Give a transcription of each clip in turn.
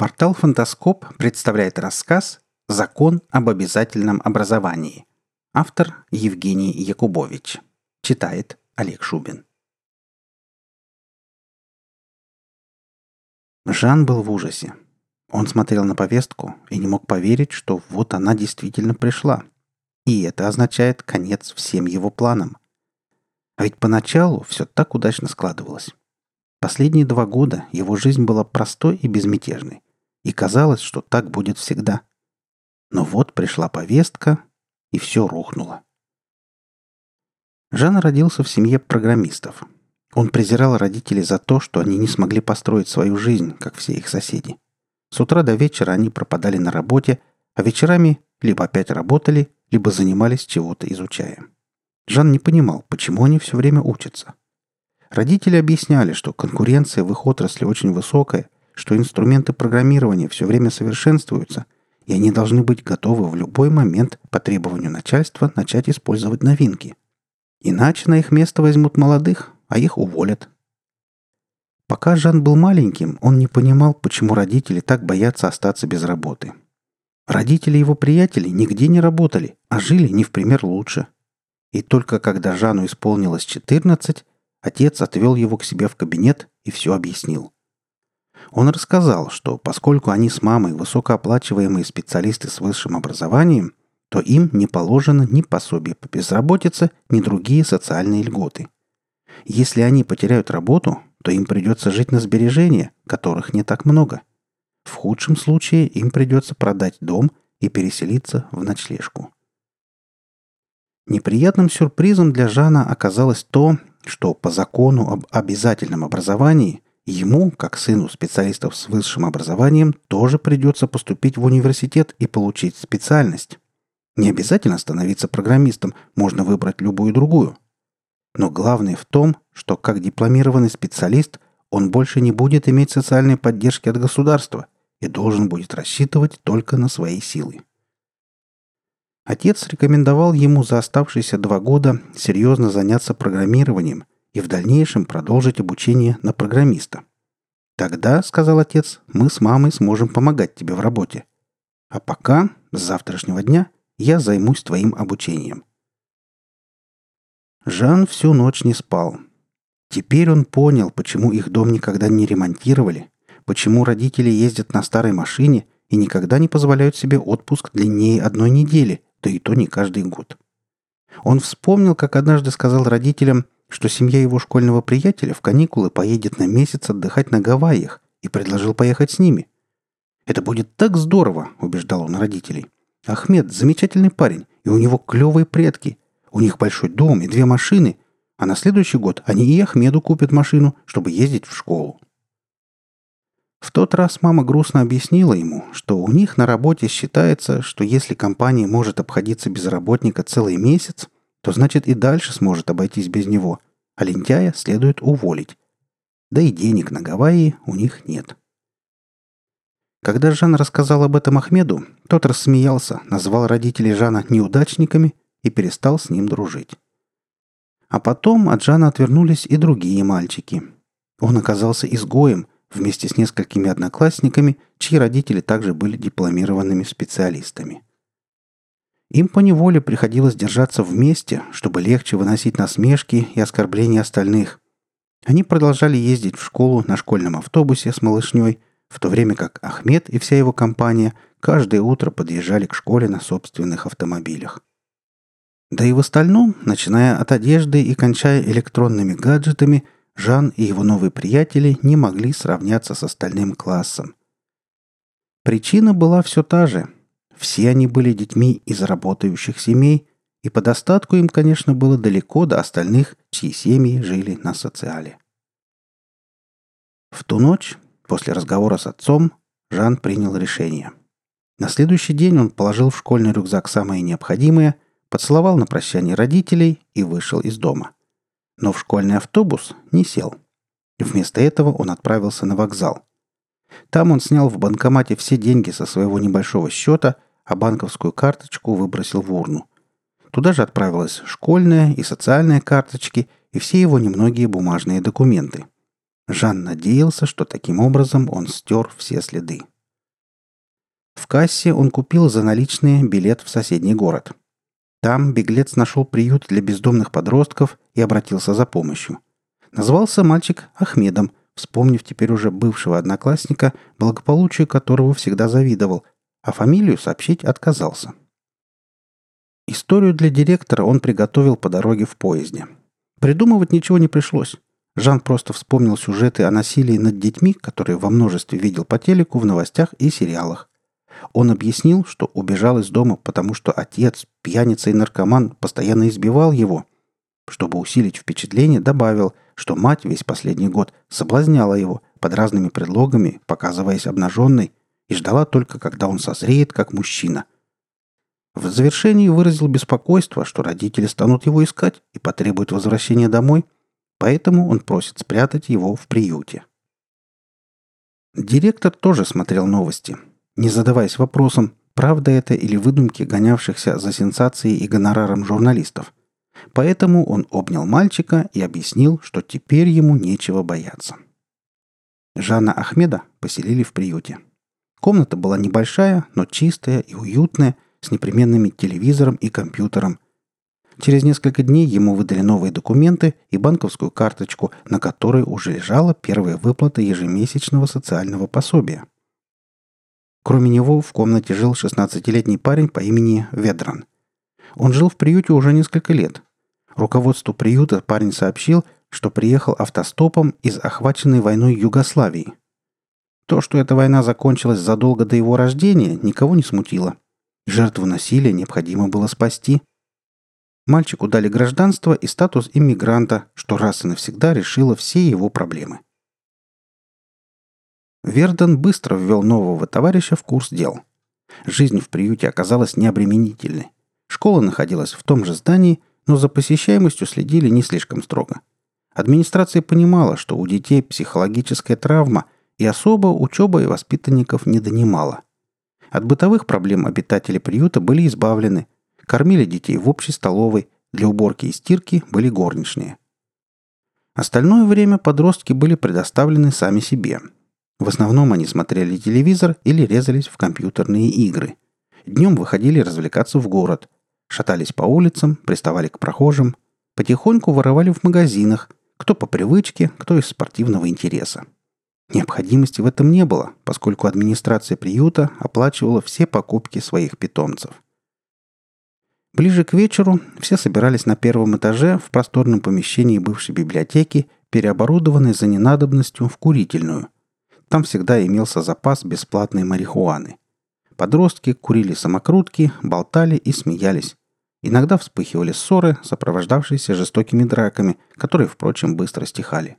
Портал «Фантаскоп» представляет рассказ «Закон об обязательном образовании». Автор Евгений Якубович. Читает Олег Шубин. Жан был в ужасе. Он смотрел на повестку и не мог поверить, что вот она действительно пришла. И это означает конец всем его планам. А ведь поначалу все так удачно складывалось. Последние два года его жизнь была простой и безмятежной. И казалось, что так будет всегда. Но вот пришла повестка, и все рухнуло. Жан родился в семье программистов. Он презирал родителей за то, что они не смогли построить свою жизнь, как все их соседи. С утра до вечера они пропадали на работе, а вечерами либо опять работали, либо занимались чего-то изучая. Жан не понимал, почему они все время учатся. Родители объясняли, что конкуренция в их отрасли очень высокая, что инструменты программирования все время совершенствуются, и они должны быть готовы в любой момент по требованию начальства начать использовать новинки. Иначе на их место возьмут молодых, а их уволят. Пока Жан был маленьким, он не понимал, почему родители так боятся остаться без работы. Родители его приятелей нигде не работали, а жили не в пример лучше. И только когда Жану исполнилось 14, отец отвел его к себе в кабинет и все объяснил. Он рассказал, что поскольку они с мамой высокооплачиваемые специалисты с высшим образованием, то им не положено ни пособие по безработице, ни другие социальные льготы. Если они потеряют работу, то им придется жить на сбережения, которых не так много – в худшем случае им придется продать дом и переселиться в ночлежку. Неприятным сюрпризом для Жана оказалось то, что по закону об обязательном образовании ему, как сыну специалистов с высшим образованием, тоже придется поступить в университет и получить специальность. Не обязательно становиться программистом, можно выбрать любую другую. Но главное в том, что как дипломированный специалист он больше не будет иметь социальной поддержки от государства и должен будет рассчитывать только на свои силы. Отец рекомендовал ему за оставшиеся два года серьезно заняться программированием и в дальнейшем продолжить обучение на программиста. «Тогда, — сказал отец, — мы с мамой сможем помогать тебе в работе. А пока, с завтрашнего дня, я займусь твоим обучением». Жан всю ночь не спал. Теперь он понял, почему их дом никогда не ремонтировали, почему родители ездят на старой машине и никогда не позволяют себе отпуск длиннее одной недели, да и то не каждый год. Он вспомнил, как однажды сказал родителям, что семья его школьного приятеля в каникулы поедет на месяц отдыхать на Гавайях и предложил поехать с ними. «Это будет так здорово», — убеждал он родителей. «Ахмед — замечательный парень, и у него клевые предки. У них большой дом и две машины, а на следующий год они и Ахмеду купят машину, чтобы ездить в школу». В тот раз мама грустно объяснила ему, что у них на работе считается, что если компания может обходиться без работника целый месяц, то значит и дальше сможет обойтись без него, а лентяя следует уволить. Да и денег на Гавайи у них нет. Когда Жан рассказал об этом Ахмеду, тот рассмеялся, назвал родителей Жана неудачниками и перестал с ним дружить. А потом от Жана отвернулись и другие мальчики. Он оказался изгоем – вместе с несколькими одноклассниками, чьи родители также были дипломированными специалистами. Им поневоле приходилось держаться вместе, чтобы легче выносить насмешки и оскорбления остальных. Они продолжали ездить в школу на школьном автобусе с малышней, в то время как Ахмед и вся его компания каждое утро подъезжали к школе на собственных автомобилях. Да и в остальном, начиная от одежды и кончая электронными гаджетами – Жан и его новые приятели не могли сравняться с остальным классом. Причина была все та же. Все они были детьми из работающих семей, и по достатку им, конечно, было далеко до остальных, чьи семьи жили на социале. В ту ночь, после разговора с отцом, Жан принял решение. На следующий день он положил в школьный рюкзак самое необходимое, поцеловал на прощание родителей и вышел из дома – но в школьный автобус не сел. Вместо этого он отправился на вокзал. Там он снял в банкомате все деньги со своего небольшого счета, а банковскую карточку выбросил в урну. Туда же отправилась школьная и социальная карточки и все его немногие бумажные документы. Жан надеялся, что таким образом он стер все следы. В кассе он купил за наличные билет в соседний город. Там беглец нашел приют для бездомных подростков и обратился за помощью. Назвался мальчик Ахмедом, вспомнив теперь уже бывшего одноклассника, благополучию которого всегда завидовал, а фамилию сообщить отказался. Историю для директора он приготовил по дороге в поезде. Придумывать ничего не пришлось. Жан просто вспомнил сюжеты о насилии над детьми, которые во множестве видел по телеку, в новостях и сериалах. Он объяснил, что убежал из дома, потому что отец, пьяница и наркоман, постоянно избивал его. Чтобы усилить впечатление, добавил, что мать весь последний год соблазняла его под разными предлогами, показываясь обнаженной, и ждала только, когда он созреет как мужчина. В завершении выразил беспокойство, что родители станут его искать и потребуют возвращения домой, поэтому он просит спрятать его в приюте. Директор тоже смотрел новости – не задаваясь вопросом, правда это или выдумки гонявшихся за сенсацией и гонораром журналистов. Поэтому он обнял мальчика и объяснил, что теперь ему нечего бояться. Жана Ахмеда поселили в приюте. Комната была небольшая, но чистая и уютная, с непременными телевизором и компьютером. Через несколько дней ему выдали новые документы и банковскую карточку, на которой уже лежала первая выплата ежемесячного социального пособия – Кроме него в комнате жил 16-летний парень по имени Ведран. Он жил в приюте уже несколько лет. Руководству приюта парень сообщил, что приехал автостопом из охваченной войной Югославии. То, что эта война закончилась задолго до его рождения, никого не смутило. Жертву насилия необходимо было спасти. Мальчику дали гражданство и статус иммигранта, что раз и навсегда решило все его проблемы – Верден быстро ввел нового товарища в курс дел. Жизнь в приюте оказалась необременительной. Школа находилась в том же здании, но за посещаемостью следили не слишком строго. Администрация понимала, что у детей психологическая травма, и особо учеба и воспитанников не донимала. От бытовых проблем обитатели приюта были избавлены. Кормили детей в общей столовой, для уборки и стирки были горничные. Остальное время подростки были предоставлены сами себе – в основном они смотрели телевизор или резались в компьютерные игры. Днем выходили развлекаться в город. Шатались по улицам, приставали к прохожим. Потихоньку воровали в магазинах, кто по привычке, кто из спортивного интереса. Необходимости в этом не было, поскольку администрация приюта оплачивала все покупки своих питомцев. Ближе к вечеру все собирались на первом этаже в просторном помещении бывшей библиотеки, переоборудованной за ненадобностью в курительную – там всегда имелся запас бесплатной марихуаны. Подростки курили самокрутки, болтали и смеялись. Иногда вспыхивали ссоры, сопровождавшиеся жестокими драками, которые, впрочем, быстро стихали.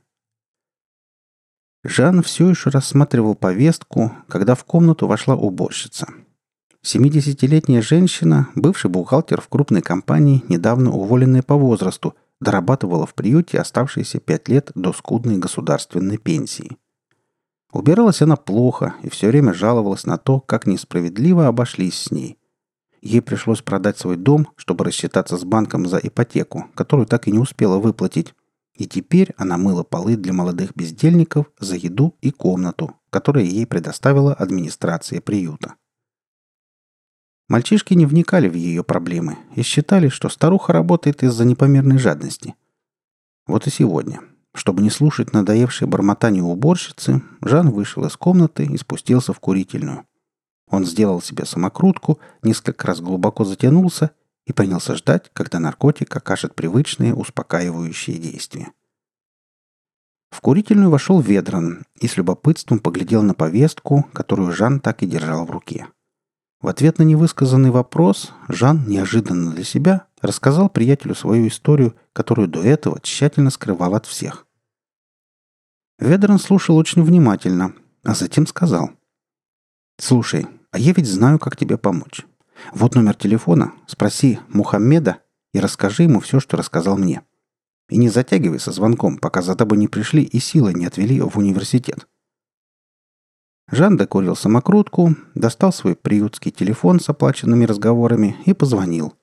Жан все еще рассматривал повестку, когда в комнату вошла уборщица. 70-летняя женщина, бывший бухгалтер в крупной компании, недавно уволенная по возрасту, дорабатывала в приюте оставшиеся пять лет до скудной государственной пенсии. Убиралась она плохо и все время жаловалась на то, как несправедливо обошлись с ней. Ей пришлось продать свой дом, чтобы рассчитаться с банком за ипотеку, которую так и не успела выплатить. И теперь она мыла полы для молодых бездельников за еду и комнату, которую ей предоставила администрация приюта. Мальчишки не вникали в ее проблемы и считали, что старуха работает из-за непомерной жадности. Вот и сегодня – чтобы не слушать надоевшее бормотание уборщицы, Жан вышел из комнаты и спустился в курительную. Он сделал себе самокрутку, несколько раз глубоко затянулся и принялся ждать, когда наркотик окажет привычные успокаивающие действия. В курительную вошел Ведран и с любопытством поглядел на повестку, которую Жан так и держал в руке. В ответ на невысказанный вопрос Жан неожиданно для себя рассказал приятелю свою историю, которую до этого тщательно скрывал от всех. Ведрон слушал очень внимательно, а затем сказал. «Слушай, а я ведь знаю, как тебе помочь. Вот номер телефона, спроси Мухаммеда и расскажи ему все, что рассказал мне. И не затягивай со звонком, пока за тобой не пришли и силы не отвели в университет». Жан докурил самокрутку, достал свой приютский телефон с оплаченными разговорами и позвонил –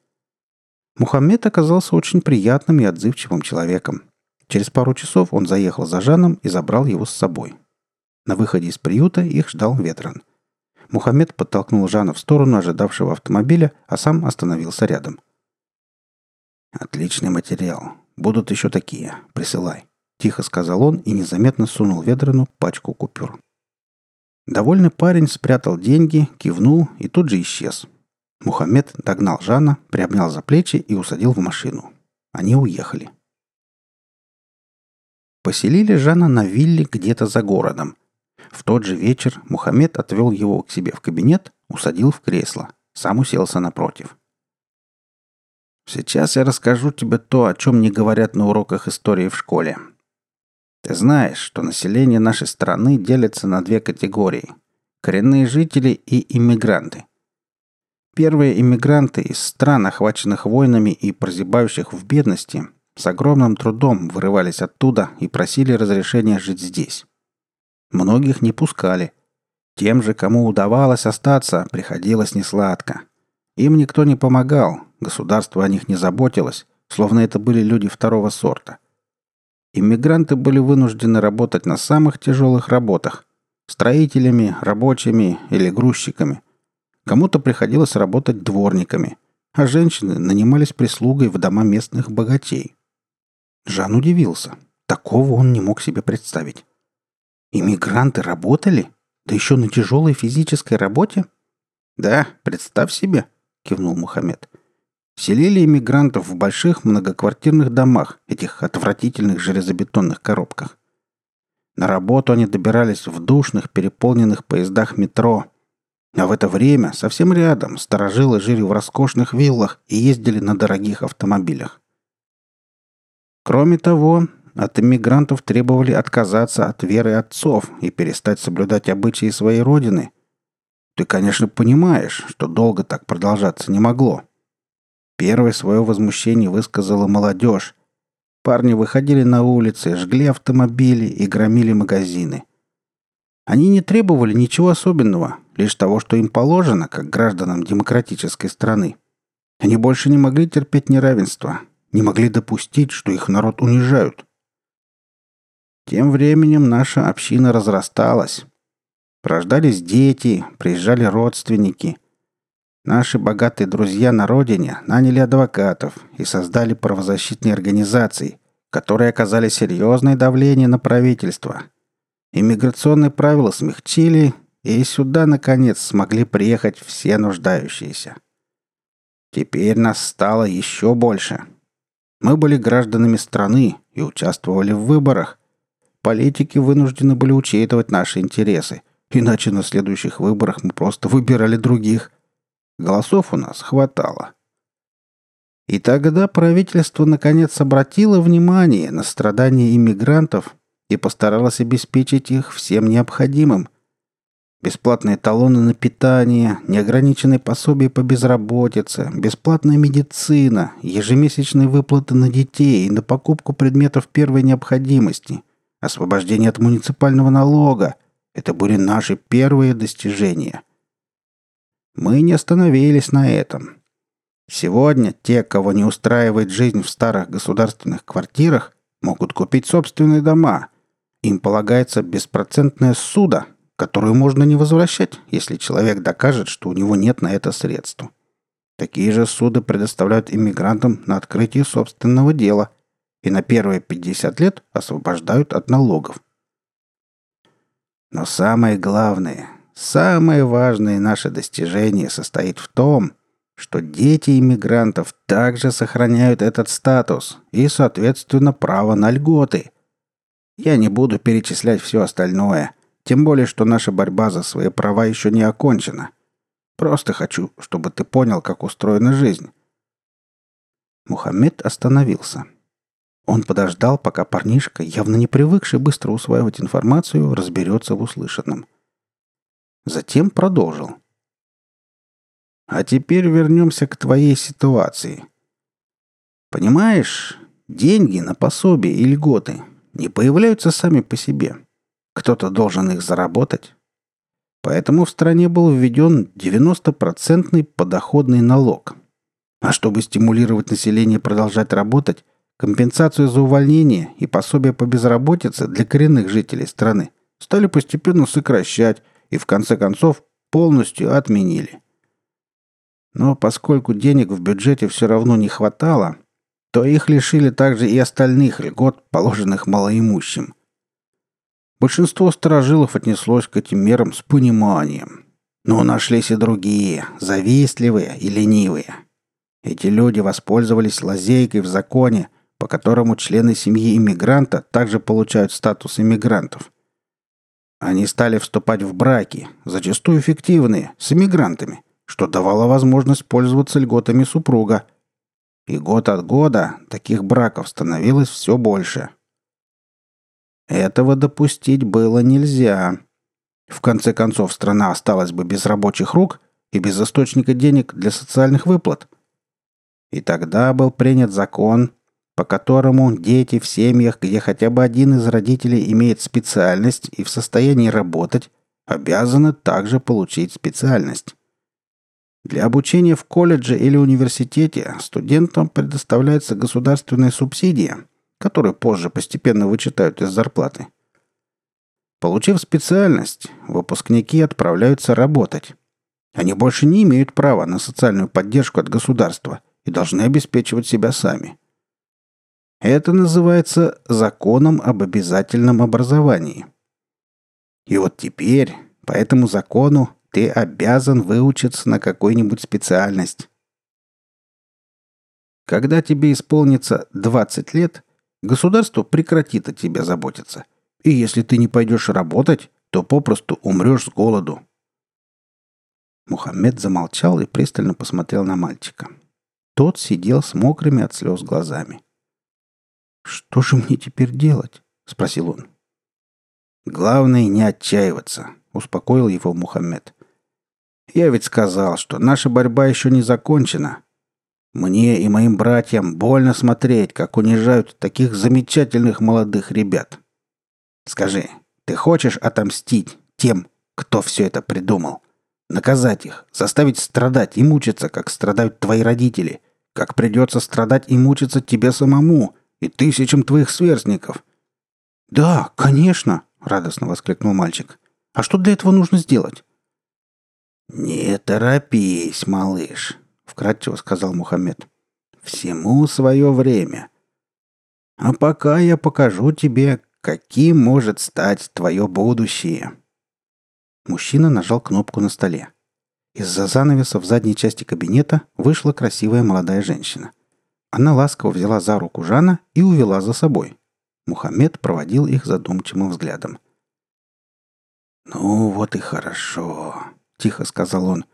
Мухаммед оказался очень приятным и отзывчивым человеком. Через пару часов он заехал за Жаном и забрал его с собой. На выходе из приюта их ждал Ветран. Мухаммед подтолкнул Жана в сторону ожидавшего автомобиля, а сам остановился рядом. «Отличный материал. Будут еще такие. Присылай», — тихо сказал он и незаметно сунул Ведрану пачку купюр. Довольный парень спрятал деньги, кивнул и тут же исчез. Мухаммед догнал Жана, приобнял за плечи и усадил в машину. Они уехали. Поселили Жана на вилле где-то за городом. В тот же вечер Мухаммед отвел его к себе в кабинет, усадил в кресло, сам уселся напротив. «Сейчас я расскажу тебе то, о чем не говорят на уроках истории в школе. Ты знаешь, что население нашей страны делится на две категории – коренные жители и иммигранты. Первые иммигранты из стран, охваченных войнами и прозябающих в бедности, с огромным трудом вырывались оттуда и просили разрешения жить здесь. Многих не пускали. Тем же, кому удавалось остаться, приходилось несладко. Им никто не помогал, государство о них не заботилось, словно это были люди второго сорта. Иммигранты были вынуждены работать на самых тяжелых работах – строителями, рабочими или грузчиками – Кому-то приходилось работать дворниками, а женщины нанимались прислугой в дома местных богатей. Жан удивился. Такого он не мог себе представить. Иммигранты работали? Да еще на тяжелой физической работе? Да, представь себе, кивнул Мухаммед. Селили иммигрантов в больших многоквартирных домах, этих отвратительных железобетонных коробках. На работу они добирались в душных, переполненных поездах метро – а в это время совсем рядом сторожилы жили в роскошных виллах и ездили на дорогих автомобилях. Кроме того, от иммигрантов требовали отказаться от веры отцов и перестать соблюдать обычаи своей родины. Ты, конечно, понимаешь, что долго так продолжаться не могло. Первое свое возмущение высказала молодежь. Парни выходили на улицы, жгли автомобили и громили магазины. Они не требовали ничего особенного, лишь того, что им положено, как гражданам демократической страны. Они больше не могли терпеть неравенство, не могли допустить, что их народ унижают. Тем временем наша община разрасталась. Рождались дети, приезжали родственники. Наши богатые друзья на родине наняли адвокатов и создали правозащитные организации, которые оказали серьезное давление на правительство – Иммиграционные правила смягчили, и сюда, наконец, смогли приехать все нуждающиеся. Теперь нас стало еще больше. Мы были гражданами страны и участвовали в выборах. Политики вынуждены были учитывать наши интересы, иначе на следующих выборах мы просто выбирали других. Голосов у нас хватало. И тогда правительство наконец обратило внимание на страдания иммигрантов и постаралась обеспечить их всем необходимым. Бесплатные талоны на питание, неограниченные пособия по безработице, бесплатная медицина, ежемесячные выплаты на детей и на покупку предметов первой необходимости, освобождение от муниципального налога – это были наши первые достижения. Мы не остановились на этом. Сегодня те, кого не устраивает жизнь в старых государственных квартирах, могут купить собственные дома – им полагается беспроцентная суда, которую можно не возвращать, если человек докажет, что у него нет на это средств. Такие же суды предоставляют иммигрантам на открытие собственного дела и на первые 50 лет освобождают от налогов. Но самое главное, самое важное наше достижение состоит в том, что дети иммигрантов также сохраняют этот статус и, соответственно, право на льготы – я не буду перечислять все остальное, тем более, что наша борьба за свои права еще не окончена. Просто хочу, чтобы ты понял, как устроена жизнь». Мухаммед остановился. Он подождал, пока парнишка, явно не привыкший быстро усваивать информацию, разберется в услышанном. Затем продолжил. «А теперь вернемся к твоей ситуации. Понимаешь, деньги на пособие и льготы не появляются сами по себе. Кто-то должен их заработать. Поэтому в стране был введен 90% подоходный налог. А чтобы стимулировать население продолжать работать, компенсацию за увольнение и пособие по безработице для коренных жителей страны стали постепенно сокращать и в конце концов полностью отменили. Но поскольку денег в бюджете все равно не хватало, то их лишили также и остальных льгот, положенных малоимущим. Большинство сторожилов отнеслось к этим мерам с пониманием. Но нашлись и другие, завистливые и ленивые. Эти люди воспользовались лазейкой в законе, по которому члены семьи иммигранта также получают статус иммигрантов. Они стали вступать в браки, зачастую фиктивные, с иммигрантами, что давало возможность пользоваться льготами супруга. И год от года таких браков становилось все больше. Этого допустить было нельзя. В конце концов, страна осталась бы без рабочих рук и без источника денег для социальных выплат. И тогда был принят закон, по которому дети в семьях, где хотя бы один из родителей имеет специальность и в состоянии работать, обязаны также получить специальность. Для обучения в колледже или университете студентам предоставляется государственная субсидия, которую позже постепенно вычитают из зарплаты. Получив специальность, выпускники отправляются работать. Они больше не имеют права на социальную поддержку от государства и должны обеспечивать себя сами. Это называется законом об обязательном образовании. И вот теперь, по этому закону, ты обязан выучиться на какую-нибудь специальность. Когда тебе исполнится 20 лет, государство прекратит о тебе заботиться. И если ты не пойдешь работать, то попросту умрешь с голоду. Мухаммед замолчал и пристально посмотрел на мальчика. Тот сидел с мокрыми от слез глазами. «Что же мне теперь делать?» — спросил он. «Главное не отчаиваться», — успокоил его Мухаммед. «Я ведь сказал, что наша борьба еще не закончена. Мне и моим братьям больно смотреть, как унижают таких замечательных молодых ребят. Скажи, ты хочешь отомстить тем, кто все это придумал? Наказать их, заставить страдать и мучиться, как страдают твои родители, как придется страдать и мучиться тебе самому, и тысячам твоих сверстников». «Да, конечно!» — радостно воскликнул мальчик. «А что для этого нужно сделать?» «Не торопись, малыш», — вкратчиво сказал Мухаммед. «Всему свое время. А пока я покажу тебе, каким может стать твое будущее». Мужчина нажал кнопку на столе. Из-за занавеса в задней части кабинета вышла красивая молодая женщина. Она ласково взяла за руку Жана и увела за собой. Мухаммед проводил их задумчивым взглядом. «Ну вот и хорошо», — тихо сказал он.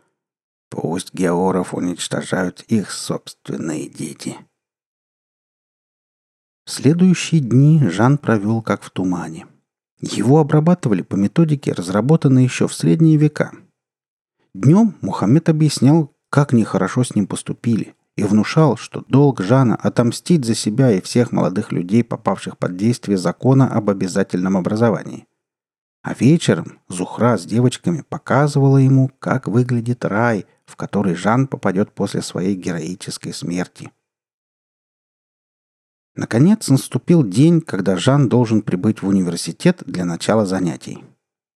«Пусть георов уничтожают их собственные дети». Следующие дни Жан провел как в тумане. Его обрабатывали по методике, разработанной еще в средние века. Днем Мухаммед объяснял, как нехорошо с ним поступили, и внушал, что долг Жана отомстить за себя и всех молодых людей, попавших под действие закона об обязательном образовании. А вечером Зухра с девочками показывала ему, как выглядит рай, в который Жан попадет после своей героической смерти. Наконец наступил день, когда Жан должен прибыть в университет для начала занятий.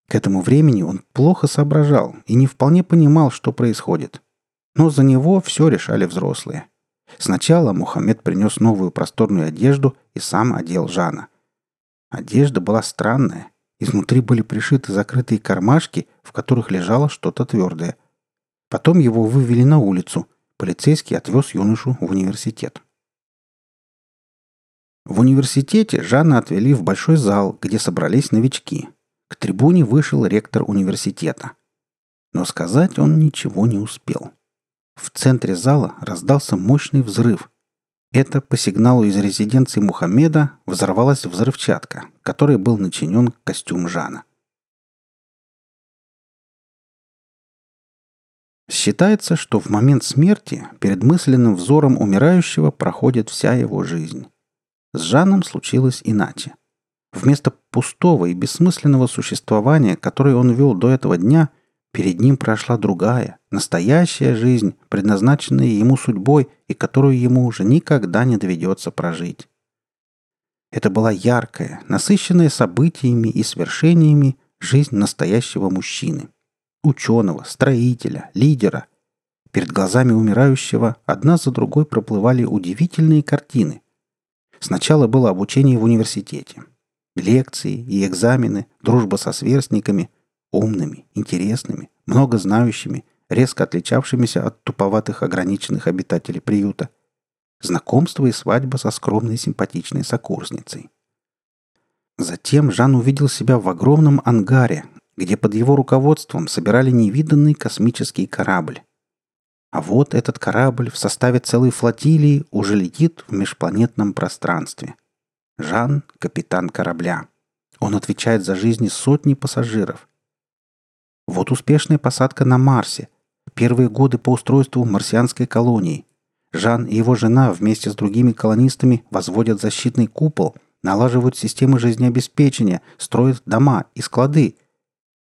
К этому времени он плохо соображал и не вполне понимал, что происходит – но за него все решали взрослые. Сначала Мухаммед принес новую просторную одежду и сам одел Жана. Одежда была странная. Изнутри были пришиты закрытые кармашки, в которых лежало что-то твердое. Потом его вывели на улицу. Полицейский отвез юношу в университет. В университете Жана отвели в большой зал, где собрались новички. К трибуне вышел ректор университета. Но сказать он ничего не успел. В центре зала раздался мощный взрыв. Это по сигналу из резиденции Мухаммеда взорвалась взрывчатка, которой был начинен костюм Жана. Считается, что в момент смерти перед мысленным взором умирающего проходит вся его жизнь. С Жаном случилось иначе. Вместо пустого и бессмысленного существования, которое он вел до этого дня – Перед ним прошла другая, настоящая жизнь, предназначенная ему судьбой и которую ему уже никогда не доведется прожить. Это была яркая, насыщенная событиями и свершениями жизнь настоящего мужчины. Ученого, строителя, лидера. Перед глазами умирающего одна за другой проплывали удивительные картины. Сначала было обучение в университете. Лекции и экзамены, дружба со сверстниками, умными, интересными, много знающими, резко отличавшимися от туповатых ограниченных обитателей приюта. Знакомство и свадьба со скромной симпатичной сокурсницей. Затем Жан увидел себя в огромном ангаре, где под его руководством собирали невиданный космический корабль. А вот этот корабль в составе целой флотилии уже летит в межпланетном пространстве. Жан – капитан корабля. Он отвечает за жизни сотни пассажиров. Вот успешная посадка на Марсе. Первые годы по устройству марсианской колонии. Жан и его жена вместе с другими колонистами возводят защитный купол, налаживают системы жизнеобеспечения, строят дома и склады.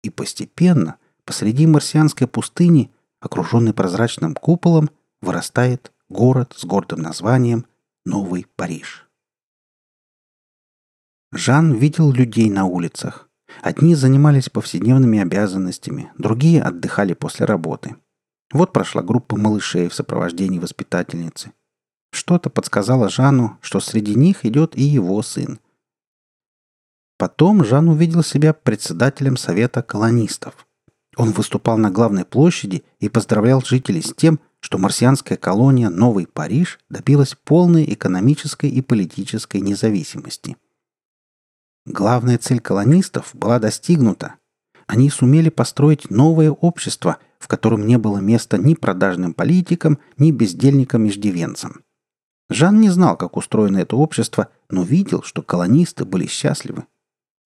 И постепенно посреди марсианской пустыни – окруженный прозрачным куполом, вырастает город с гордым названием Новый Париж. Жан видел людей на улицах. Одни занимались повседневными обязанностями, другие отдыхали после работы. Вот прошла группа малышей в сопровождении воспитательницы. Что-то подсказало Жану, что среди них идет и его сын. Потом Жан увидел себя председателем совета колонистов – он выступал на главной площади и поздравлял жителей с тем, что марсианская колония Новый Париж добилась полной экономической и политической независимости. Главная цель колонистов была достигнута. Они сумели построить новое общество, в котором не было места ни продажным политикам, ни бездельникам-иждивенцам. Жан не знал, как устроено это общество, но видел, что колонисты были счастливы.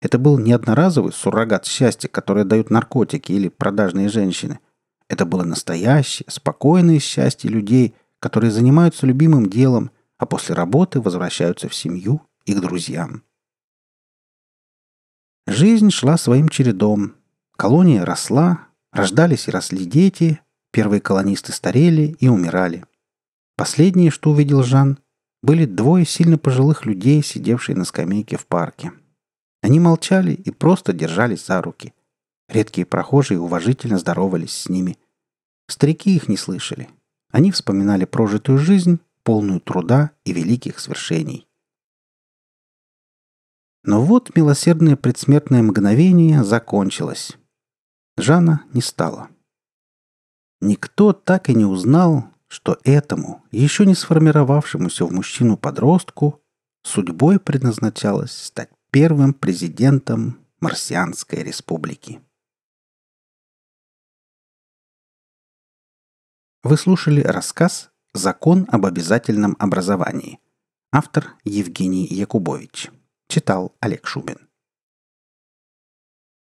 Это был не одноразовый суррогат счастья, который дают наркотики или продажные женщины. Это было настоящее, спокойное счастье людей, которые занимаются любимым делом, а после работы возвращаются в семью и к друзьям. Жизнь шла своим чередом. Колония росла, рождались и росли дети, первые колонисты старели и умирали. Последнее, что увидел Жан, были двое сильно пожилых людей, сидевшие на скамейке в парке. Они молчали и просто держались за руки. Редкие прохожие уважительно здоровались с ними. Старики их не слышали. Они вспоминали прожитую жизнь, полную труда и великих свершений. Но вот милосердное предсмертное мгновение закончилось. Жана не стало. Никто так и не узнал, что этому, еще не сформировавшемуся в мужчину-подростку, судьбой предназначалось стать первым президентом Марсианской республики. Вы слушали рассказ «Закон об обязательном образовании». Автор Евгений Якубович. Читал Олег Шубин.